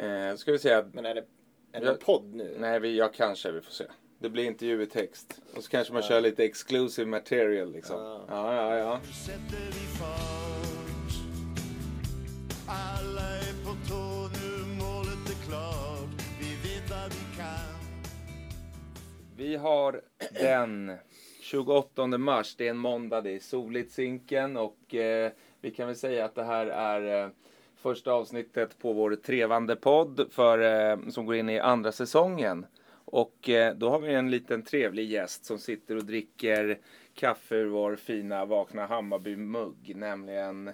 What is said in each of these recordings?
Eh, ska vi säga. Men är det, är det Ja. en podd nu? Nej, vi, ja kanske. Vi får se. Det blir intervju i text. Och så kanske man kör lite exclusive material liksom. Ja. Ja, ja, ja. Vi har den 28 mars. Det är en måndag. Det är soligt Zinken. Och eh, vi kan väl säga att det här är eh, första avsnittet på vår trevande podd för, eh, som går in i andra säsongen. Och eh, då har vi en liten trevlig gäst som sitter och dricker kaffe ur vår fina Vakna Hammarby-mugg. Nämligen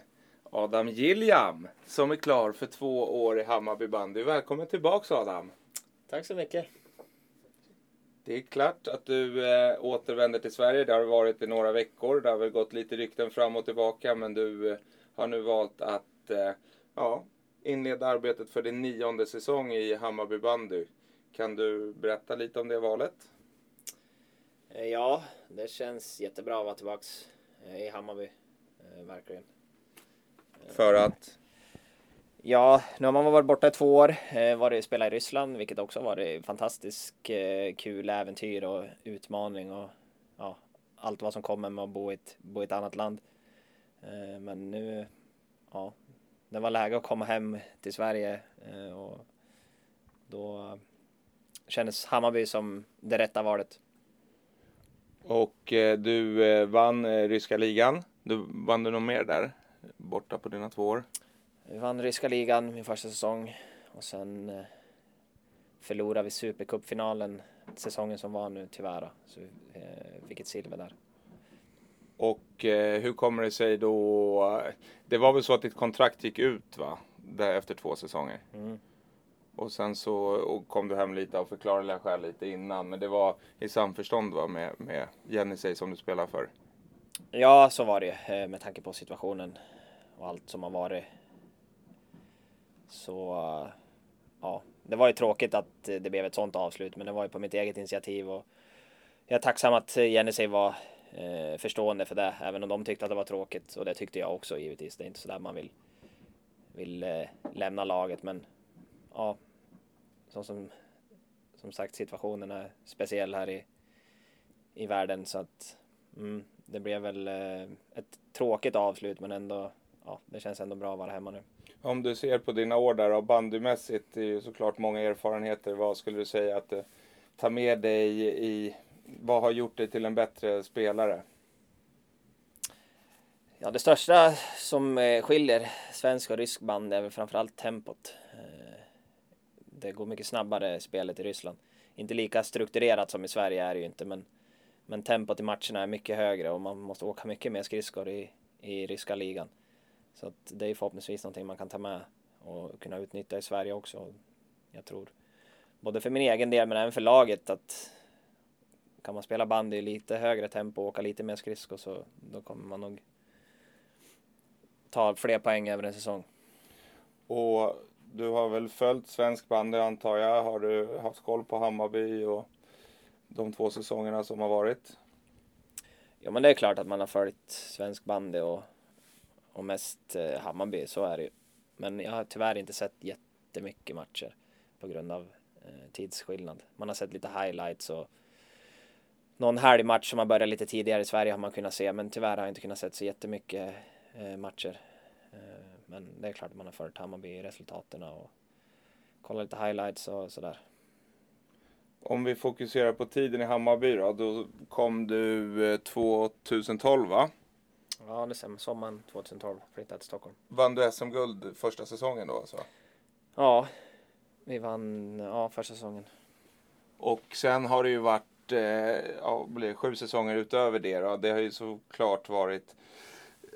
Adam Gilliam som är klar för två år i Hammarby bandy. Välkommen tillbaks Adam! Tack så mycket. Det är klart att du eh, återvänder till Sverige. Det har varit i några veckor. Det har väl gått lite rykten fram och tillbaka. Men du eh, har nu valt att eh, ja, inleda arbetet för din nionde säsong i Hammarby bandy. Kan du berätta lite om det valet? Eh, Ja, det känns jättebra att vara tillbaks eh, i Hammarby. Eh, Verkligen. För att? Ja, nu har man varit borta i två år, varit och spelat i Ryssland, vilket också varit fantastiskt kul äventyr och utmaning och ja, allt vad som kommer med att bo i ett, bo i ett annat land. Men nu, ja, det var läge att komma hem till Sverige eh, och då kändes Hammarby som det rätta valet. Och eh, du eh, vann ryska ligan. Du, vann du något mer där? Borta på dina två år? Vi vann ryska ligan min första säsong och sen förlorade vi supercupfinalen säsongen som var nu tyvärr. Så vi fick ett silver där. Och eh, hur kommer det sig då? Det var väl så att ditt kontrakt gick ut va? Där efter två säsonger. Mm. Och sen så och kom du hem lite av förklarliga skäl lite innan. Men det var i samförstånd va? Med, med Jenny sig som du spelar för. Ja, så var det eh, med tanke på situationen och allt som har varit. Så ja, det var ju tråkigt att det blev ett sånt avslut, men det var ju på mitt eget initiativ och jag är tacksam att Jenny sig var eh, förstående för det, även om de tyckte att det var tråkigt och det tyckte jag också givetvis. Det är inte så där man vill vill eh, lämna laget, men ja, så som som sagt situationen är speciell här i i världen så att mm, det blev väl eh, ett tråkigt avslut men ändå ja, det känns ändå bra att vara hemma nu. Om du ser på dina år där och bandymässigt, det är ju såklart många erfarenheter. Vad skulle du säga att eh, det tar med dig i, vad har gjort dig till en bättre spelare? Ja, det största som eh, skiljer svensk och rysk band är väl framförallt tempot. Eh, det går mycket snabbare spelet i Ryssland. Inte lika strukturerat som i Sverige är det ju inte, men, men tempot i matcherna är mycket högre och man måste åka mycket mer skridskor i, i ryska ligan. Så att det är förhoppningsvis någonting man kan ta med och kunna utnyttja i Sverige också. Jag tror både för min egen del men även för laget att kan man spela bandy i lite högre tempo och åka lite mer skridskor så då kommer man nog ta fler poäng över en säsong. Och du har väl följt svensk bandy antar jag. Har du haft koll på Hammarby och de två säsongerna som har varit? Ja men det är klart att man har följt svensk bandy och, och mest eh, Hammarby, så är det ju. Men jag har tyvärr inte sett jättemycket matcher på grund av eh, tidsskillnad. Man har sett lite highlights och någon helgmatch som har börjat lite tidigare i Sverige har man kunnat se, men tyvärr har jag inte kunnat se så jättemycket eh, matcher. Eh, men det är klart man har följt Hammarby resultaten och kollat lite highlights och sådär. Om vi fokuserar på tiden i Hammarby då. Då kom du eh, 2012 va? Ja, det stämmer. Sommaren 2012 flyttade till Stockholm. Vann du SM-guld första säsongen då alltså? Ja, vi vann ja, första säsongen. Och sen har det ju varit eh, ja, blir sju säsonger utöver det då. Det har ju såklart varit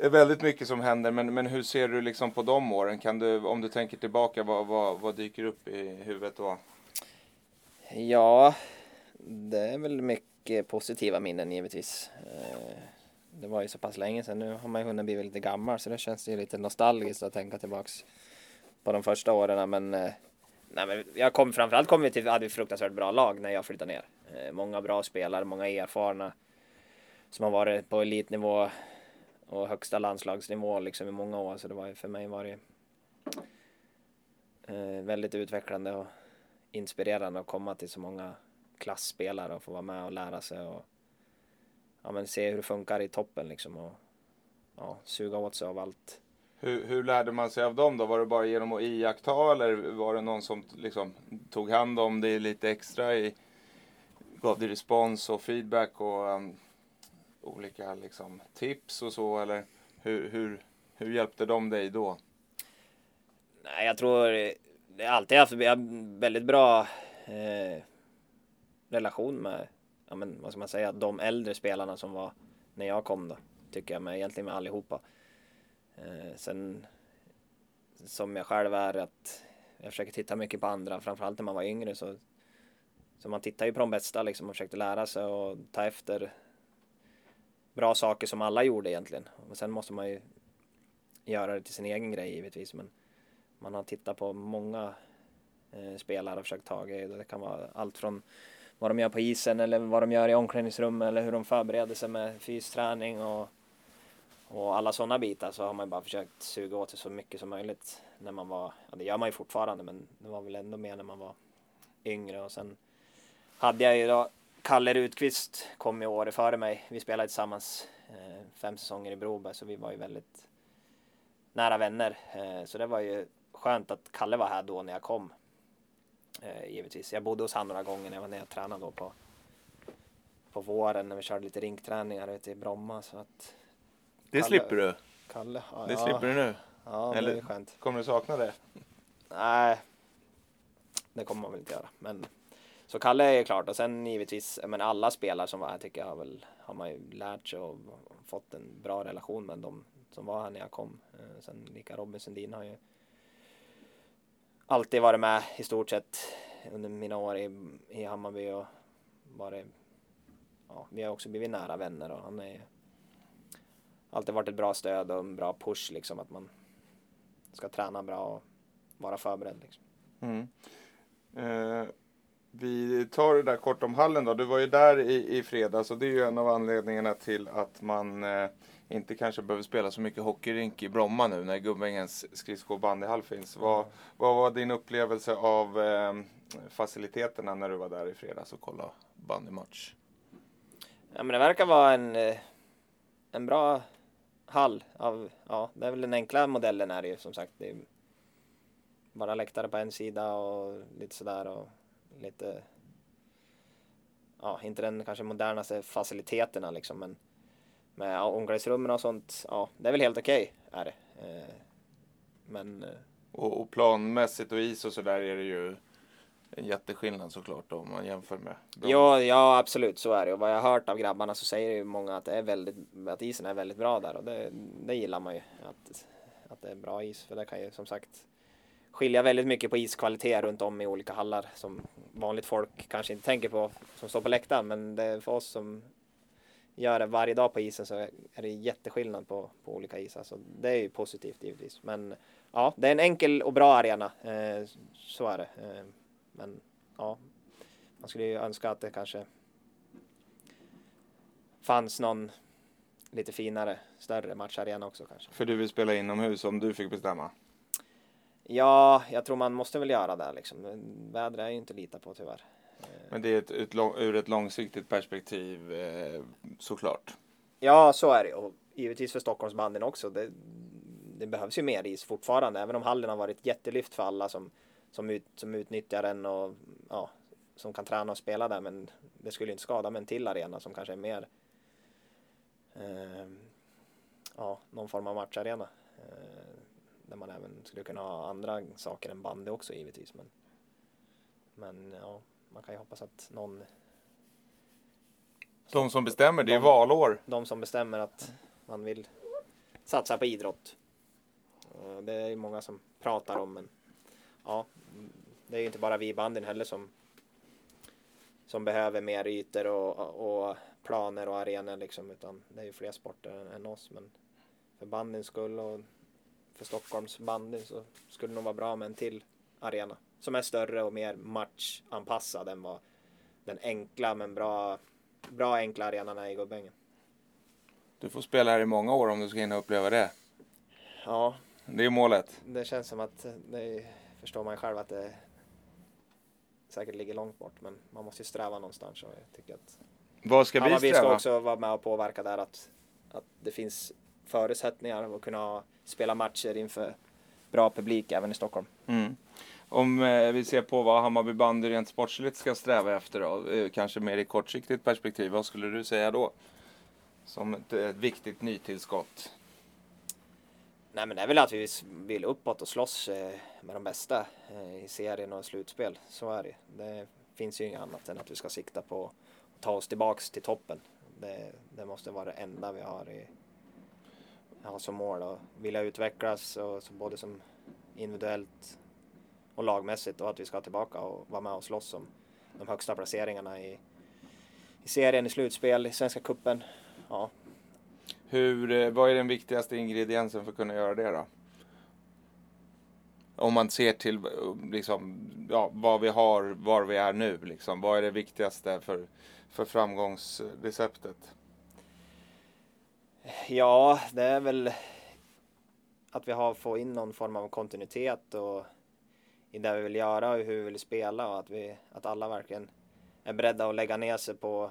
väldigt mycket som händer. Men, men hur ser du liksom på de åren? Kan du, om du tänker tillbaka, vad, vad, vad dyker upp i huvudet då? Ja, det är väl mycket positiva minnen givetvis. Eh, det var ju så pass länge sedan. Nu har man ju hunnit bli lite gammal så det känns ju lite nostalgiskt att tänka tillbaks på de första åren. Men, eh, nej, men jag kom framförallt kom vi till, hade vi fruktansvärt bra lag när jag flyttade ner. Eh, många bra spelare, många erfarna som har varit på elitnivå och högsta landslagsnivå liksom i många år. Så det var för mig var det eh, väldigt utvecklande och inspirerande att komma till så många klassspelare och få vara med och lära sig och ja, men se hur det funkar i toppen liksom och ja, suga åt sig av allt. Hur, hur lärde man sig av dem då? Var det bara genom att iaktta eller var det någon som liksom tog hand om det lite extra i gav dig respons och feedback och um, olika liksom, tips och så eller hur, hur, hur hjälpte de dig då? Nej, jag tror eh, Jag har alltid haft en väldigt bra eh, relation med, ja men vad ska man säga, de äldre spelarna som var när jag kom då, tycker jag, med egentligen med allihopa. Eh, sen som jag själv är att jag försöker titta mycket på andra, framförallt när man var yngre så, så man tittar ju på de bästa liksom och försökte lära sig och ta efter bra saker som alla gjorde egentligen. Och sen måste man ju göra det till sin egen grej givetvis. Men man har tittat på många eh, spelare och försökt ta det. Det kan vara allt från vad de gör på isen eller vad de gör i omklädningsrummet eller hur de förbereder sig med fysträning och, och alla sådana bitar så har man bara försökt suga åt sig så mycket som möjligt när man var, ja det gör man ju fortfarande men det var väl ändå mer när man var yngre och sen hade jag ju då Kalle Rutqvist kom ju året före mig. Vi spelade tillsammans eh, fem säsonger i Broberg så vi var ju väldigt nära vänner. Eh, så det var ju skönt att Kalle var här då när jag kom. Eh, givetvis. Jag bodde hos honom några gånger när jag var nere och tränade då på, på våren när vi körde lite rinkträningar ute i Bromma. Så att Det Kalle- slipper du. Kalle, ja, Det slipper du nu. Ja, det Eller- är skönt. Kommer du sakna det? Nej, det kommer man väl inte göra. Men så Kalle är ju klart och sen givetvis, men alla spelare som var här tycker jag har väl har man ju lärt sig och fått en bra relation med de som var här när jag kom. Eh, sen lika Robin Sundin har ju alltid varit med i stort sett under mina år i, i Hammarby och varit, ja, vi har också blivit nära vänner och han är ju alltid varit ett bra stöd och en bra push liksom att man ska träna bra och vara förberedd. Liksom. Mm. Eh, vi tar det där kort om hallen då. Du var ju där i, i fredags och det är ju en av anledningarna till att man eh, inte kanske behöver spela så mycket hockeyrink i Bromma nu när Gubbängens skridsko och bandyhall finns. Vad, vad var din upplevelse av eh, faciliteterna när du var där i fredags och kollade bandymatch? Ja, men det verkar vara en, eh, en bra hall. Av, ja, det är väl den enkla modellen är det ju som sagt. Det är bara läktare på en sida och lite sådär och lite ja, inte den kanske modernaste faciliteterna liksom men med omklädningsrummen och sånt, ja, det är väl helt okej är det. Eh, Men eh, Och, och planmässigt och is och sådär är det ju en jätteskillnad såklart om man jämför med Bromma. Ja, ja absolut så är det. Och vad jag har hört av grabbarna så säger ju många att, det är väldigt, att isen är väldigt bra där och det, det gillar man ju. Att, att det är bra is för det kan ju som sagt skilja väldigt mycket på iskvalitet runt om i olika hallar som vanligt folk kanske inte tänker på som står på läktaren. Men det är för oss som gör det varje dag på isen så är det jätteskillnad på, på olika isar. Så det är ju positivt givetvis. Men ja, det är en enkel och bra arena. Eh, så är det. Eh, men ja, man skulle ju önska att det kanske fanns någon lite finare, större matcharena också kanske. För du vill spela inomhus om du fick bestämma? Ja, jag tror man måste väl göra det liksom. Vädret är ju inte att lita på tyvärr. Men det är ett, ett, ur ett långsiktigt perspektiv eh, såklart. Ja, så är det och givetvis för Stockholmsbanden också. Det, det behövs ju mer is fortfarande, även om hallen har varit jättelyft för alla som, som, ut, som utnyttjar den och ja, som kan träna och spela där. Men det skulle inte skada med en till arena som kanske är mer eh, ja, någon form av matcharena. Eh, där man även skulle kunna ha andra saker än bandy också givetvis. Men, men ja, man kan ju hoppas att någon De som bestämmer, det är De- valår. de som bestämmer att man vill satsa på idrott. Eh, Det är ju många som pratar om men ja, det är ju inte bara vi i bandyn heller som som behöver mer ytor och, och planer och arenor liksom utan det är ju fler sporter än, oss men för bandyns skull och för Stockholms bandy så skulle det nog vara bra med en till arena som är större och mer matchanpassad än vad den enkla men bra bra enkla arenan är i Gubbängen. Du får spela här i många år om du ska hinna uppleva det. Ja, Det är målet. det känns som att det förstår man själv att det säkert ligger långt bort. Men man måste ju sträva någonstans och jag tycker att Vad ska vi Hammarby ska sträva? också vara med och påverka där att, att det finns förutsättningar att kunna spela matcher inför bra publik även i Stockholm. Mm. Om eh, vi ser på vad Hammarby bandy rent sportsligt ska sträva efter då, eh, kanske mer i kortsiktigt perspektiv, vad skulle du säga då? Som ett, ett viktigt nytillskott. Nej men det är väl att vi vill uppåt och slåss eh, med de bästa eh, i serien och slutspel. Så är det. Det finns ju inget annat än att vi ska sikta på att ta oss tillbaks till toppen. Det, det måste vara det enda vi har, i, ha som mål och vilja utvecklas och, så både som individuellt och lagmässigt och att vi ska tillbaka och vara med och slåss om de högsta placeringarna i, i serien, i slutspel, i Svenska Cupen. Ja, Hur, eh, vad är den viktigaste ingrediensen för att kunna göra det då? Om man ser till eh, liksom, ja, vad vi har, var vi är nu. Liksom. Vad är det viktigaste för, för framgångsreceptet? Ja, det är väl att vi har fått in någon form av kontinuitet och i det vi vill göra och hur vi vill spela och att, vi, att alla verkligen är beredda att lägga ner sig på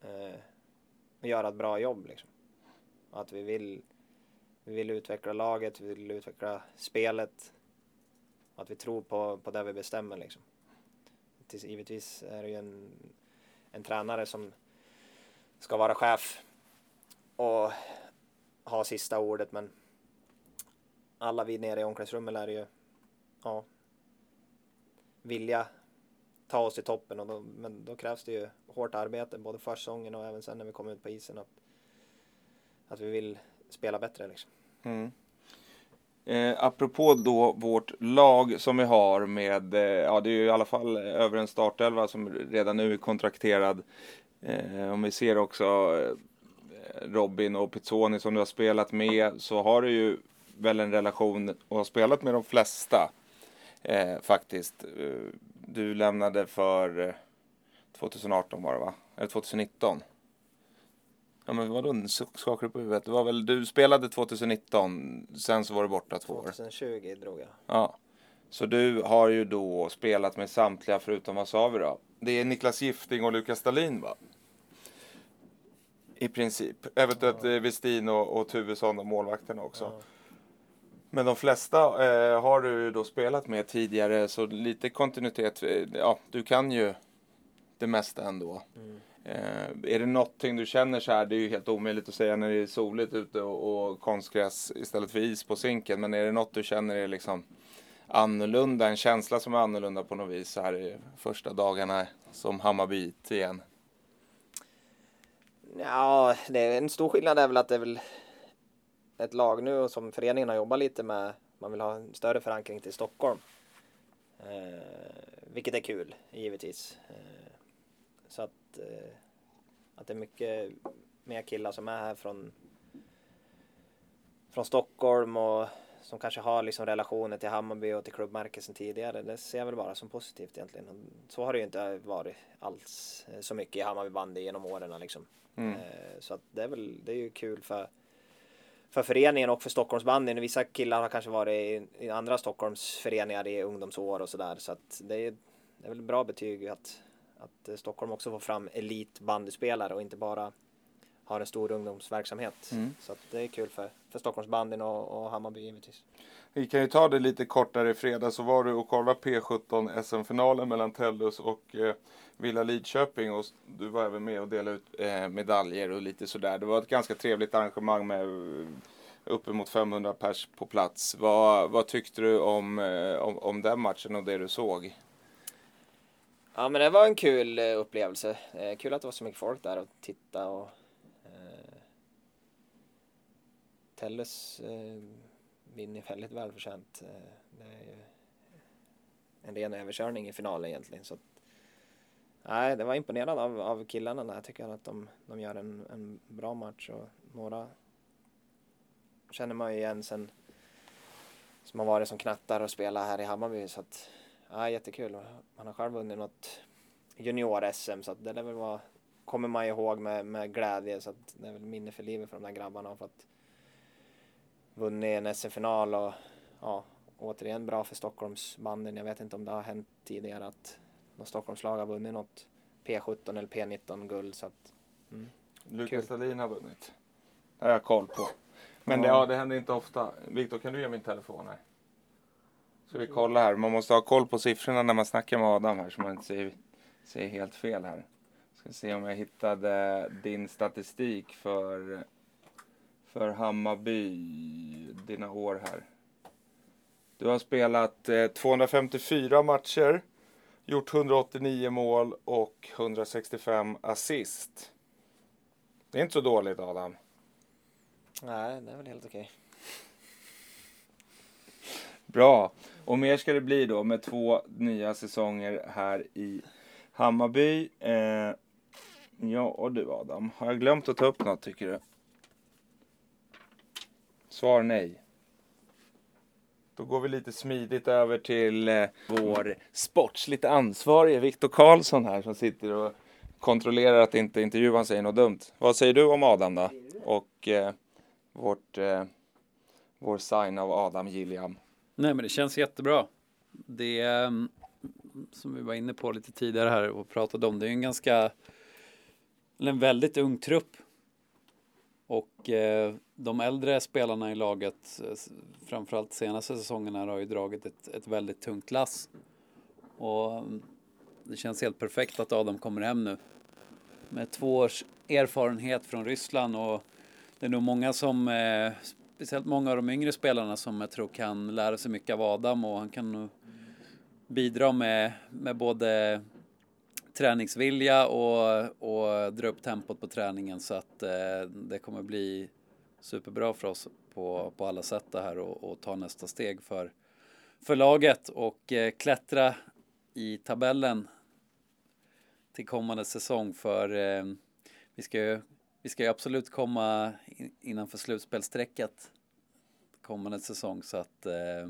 eh, att göra ett bra jobb. Liksom. Och att vi vill, vi vill utveckla laget, vi vill utveckla spelet. Och att vi tror på, på det vi bestämmer. Liksom. Tills, givetvis är det ju en, en tränare som ska vara chef och ha sista ordet men alla vi nere i omklädningsrummet lär ju ja, vilja ta oss till toppen och då, men då krävs det ju hårt arbete både försäsongen och även sen när vi kommer ut på isen att, att vi vill spela bättre liksom. Mm. Eh, apropå då vårt lag som vi har med, eh, ja det är ju i alla fall över en startelva som redan nu är kontrakterad. Eh, om vi ser också eh, Robin och Pizzoni som du har spelat med så har du ju väl en relation och har spelat med de flesta eh, faktiskt. Eh, Du lämnade för eh, 2018 var det va? Eller 2019? Ja men vadå, skakar du på huvudet? Det var väl, du spelade 2019, sen så var du borta två år. 2020 drog jag. Ja. Så du har ju då spelat med samtliga förutom vad sa vi då? Det är Niklas Gifting och Lukas Stalin va? I princip. Eventuellt ja. Westin och, och Tuvesson och målvakterna också. Ja. Men de flesta eh, har du då spelat med tidigare så lite kontinuitet. eh, Ja, du kan ju det mesta ändå. Mm. Eh, är det någonting du känner så här, det är ju helt omöjligt att säga när det är soligt ute och, och konstgräs istället för is på sinken. Men är det något du känner är liksom annorlunda, en känsla som är annorlunda på något vis så här i första dagarna som Hammarbyt igen? Ja, det är en stor skillnad är väl att det är väl ett lag nu som föreningen har jobbat lite med. Man vill ha en större förankring till Stockholm. Eh, vilket är kul, givetvis. Eh, så att, eh, att det är mycket mer killar som är här från, från Stockholm och som kanske har liksom relationer till Hammarby och till klubbmärket sedan tidigare. Det ser jag väl bara som positivt egentligen. Så har det ju inte varit alls eh, så mycket i Hammarby bandy genom åren liksom. Mm. Eh, Så att det är väl, det är ju kul för för föreningen och för Stockholmsbandyn. Vissa killar har kanske varit i, andra Stockholmsföreningar i ungdomsår och sådär. Så att det är, det är väl bra betyg att, att Stockholm också får fram elitbandyspelare och inte bara har en stor ungdomsverksamhet. Mm. Så det är kul för, för Stockholmsbandyn och, och Hammarby givetvis. Vi kan ju ta det lite kortare i fredag så var du och kollade P17 SM-finalen mellan Tellus och eh, Villa Lidköping och du var även med och delade ut eh, medaljer och lite sådär. Det var ett ganska trevligt arrangemang med eh, uppemot 500 pers på plats. Vad, vad tyckte du om, eh, om, om den matchen och det du såg? Ja men det var en kul eh, upplevelse. Kul att det var så mycket folk där och titta och eh, Tellus eh, vinner väldigt välförtjänt. Eh, det är ju en ren överkörning i finalen egentligen. Så att, nej, det var imponerad av, av killarna där. Jag tycker att de, de gör en, en bra match och några känner man ju igen sen som har varit som knattar och spelat här i Hammarby. Så att, ja, jättekul. Man har själv vunnit något junior-SM så att det lär väl vara, kommer man ihåg med, med glädje. Så att det är väl minne för livet för de där grabbarna. För att vunnit en SM-final och, ja, återigen bra för Stockholmsbanden. Jag vet inte om det har hänt tidigare att något Stockholmslag har vunnit något P17 eller P19 guld. Så att, mm. Lukas Dahlin har vunnit. Det har jag koll på. Men Ja. det, ja, det händer inte ofta. Viktor, kan du ge min telefon här? Så vi kolla här. Man måste ha koll på siffrorna när man snackar med Adam här så man inte säger, säger helt fel här. Ska se om jag hittade din statistik för, för Hammarby. Dina år här. Du har spelat eh, 254 matcher, gjort 189 mål och 165 assist. Det är inte så dåligt Adam. Nej, det är väl helt okej. Bra. Och mer ska det bli då med två nya säsonger här i Hammarby. Eh, ja, och du Adam. Har jag glömt att ta upp något tycker du? Svar nej. Då går vi lite smidigt över till eh, vår sportsligt ansvarige Viktor Karlsson här som sitter och kontrollerar att inte intervjuaren säger något dumt. Vad säger du om Adam då? Och eh, vårt, eh, vår sign av Adam Gilliam. Nej, men det känns jättebra. Det är, mm, som vi var inne på lite tidigare här och pratade om, det är en ganska, eller en väldigt ung trupp. Och eh, de äldre spelarna i laget, eh, framförallt senaste säsongerna har ju dragit ett, ett väldigt tungt lass. Och mm, det känns helt perfekt att Adam kommer hem nu. Med två års erfarenhet från Ryssland och det är nog många som, eh, speciellt många av de yngre spelarna som jag tror kan lära sig mycket av Adam och han kan nog bidra med, med både träningsvilja och, och dra upp tempot på träningen så att eh, det kommer bli superbra för oss på, på alla sätt det här och, och ta nästa steg för, för laget och eh, klättra i tabellen till kommande säsong för eh, vi ska ju vi ska ju absolut komma in- innanför slutspelsstrecket kommande säsong så att eh,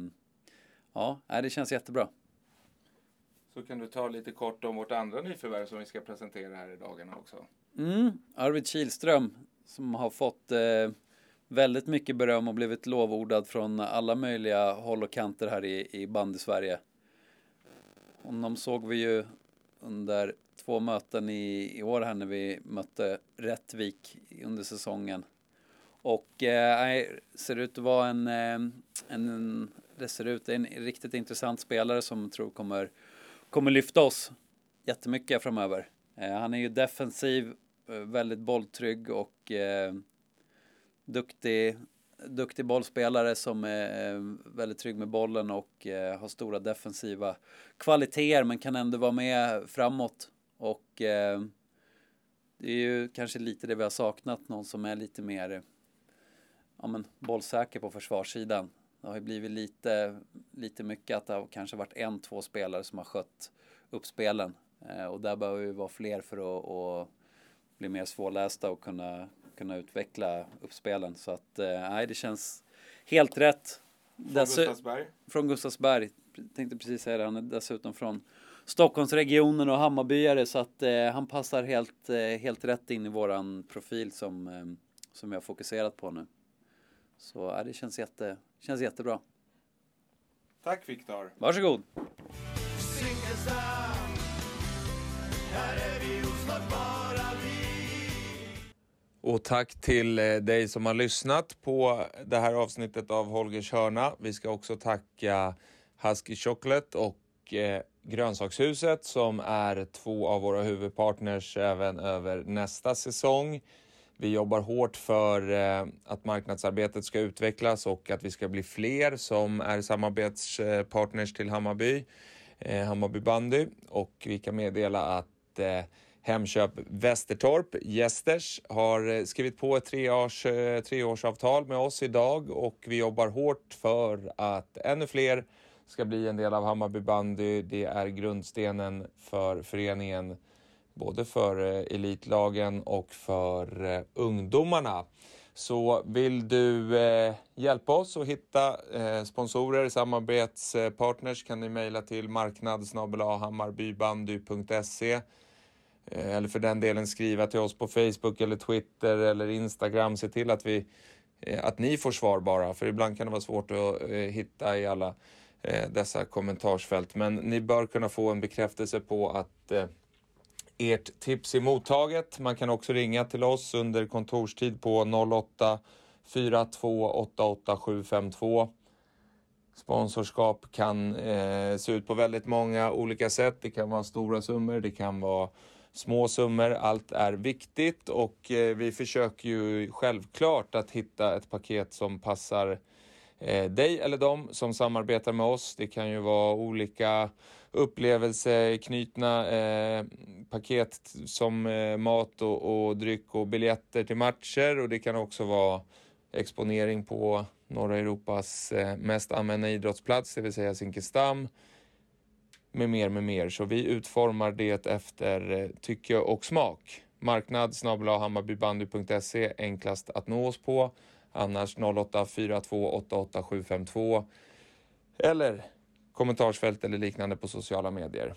ja, det känns jättebra. Så kan du ta lite kort om vårt andra nyförvärv som vi ska presentera här i dagarna också. Mm, Arvid Kihlström som har fått eh, väldigt mycket beröm och blivit lovordad från alla möjliga håll och kanter här i, i bandy-Sverige. Honom såg vi ju under två möten i, i år här när vi mötte Rättvik under säsongen. Och eh, ser ut att vara en, eh, en, en, det ser ut, en riktigt intressant spelare som jag tror kommer, kommer lyfta oss jättemycket framöver. Eh, han är ju defensiv, eh, väldigt bolltrygg och eh, duktig, duktig bollspelare som är eh, väldigt trygg med bollen och eh, har stora defensiva kvaliteter men kan ändå vara med framåt. Och eh, det är ju kanske lite det vi har saknat, någon som är lite mer ja, men, bollsäker på försvarssidan. Det har ju blivit lite, lite mycket att det har kanske varit en, två spelare som har skött uppspelen. Eh, och där behöver vi vara fler för att, att bli mer svårlästa och kunna, kunna utveckla uppspelen. Så att eh, nej, det känns helt rätt. Dessu- Gustavsberg. från Gustavsberg. Tänkte precis säga det. Han är dessutom från Stockholmsregionen och Hammarbyare så att eh, han passar helt, eh, helt rätt in i våran profil som, eh, som vi har fokuserat på nu. Så ja, det känns, jätte, känns jättebra. Tack Viktor. Varsågod! Och tack till eh, dig som har lyssnat på det här avsnittet av Holgers hörna. Vi ska också tacka Husky Chocolate och eh, Grönsakshuset som är två av våra huvudpartners även över nästa säsong. Vi jobbar hårt för eh, att marknadsarbetet ska utvecklas och att vi ska bli fler som är samarbetspartners till Hammarby, eh, Hammarby bandy. Och vi kan meddela att eh, Hemköp Västertorp, Gästers, har skrivit på ett treårs, treårsavtal med oss idag och vi jobbar hårt för att ännu fler ska bli en del av Hammarby bandy. Det är grundstenen för föreningen, både för eh, elitlagen och för eh, ungdomarna. Så vill du eh, hjälpa oss att hitta eh, sponsorer, samarbetspartners kan ni mejla till marknadshammarbybandy.se Eh, eller för den delen skriva till oss på Facebook eller Twitter eller Instagram. Se till att, vi, eh, att ni får svar bara, för ibland kan det vara svårt att hitta i alla dessa kommentarsfält. Men ni bör kunna få en bekräftelse på att eh, ert tips är mottaget. Man kan också ringa till oss under kontorstid på 08 42 88 752. Sponsorskap kan eh, se ut på väldigt många olika sätt. Det kan vara stora summor, det kan vara små summor. Allt är viktigt och eh, vi försöker ju självklart att hitta ett paket som passar eh, dig eller dem som samarbetar med oss. Det kan ju vara olika upplevelseknutna eh, paket som eh, mat och, och dryck och biljetter till matcher och det kan också vara exponering på norra Europas eh, mest använda idrottsplats, det vill säga Zinkensdamm med mer, med mer. Så vi utformar det efter eh, tycke och smak. Marknad hammarbybandy.se enklast att nå oss på. Annars 08 42 88 752 eller kommentarsfält eller liknande på sociala medier.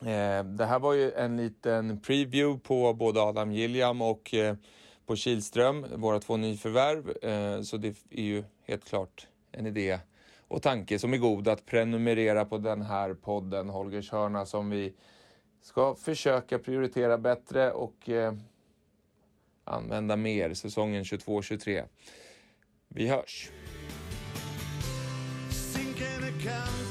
Eh, det här var ju en liten preview på både Adam Gilliam och eh, på Kilström, våra två nyförvärv. Eh, så det är ju helt klart en idé och tanke som är god att prenumerera på den här podden Holgers hörna som vi ska försöka prioritera bättre och eh, använda mer säsongen 22-23. Vi hörs! Zinkern kan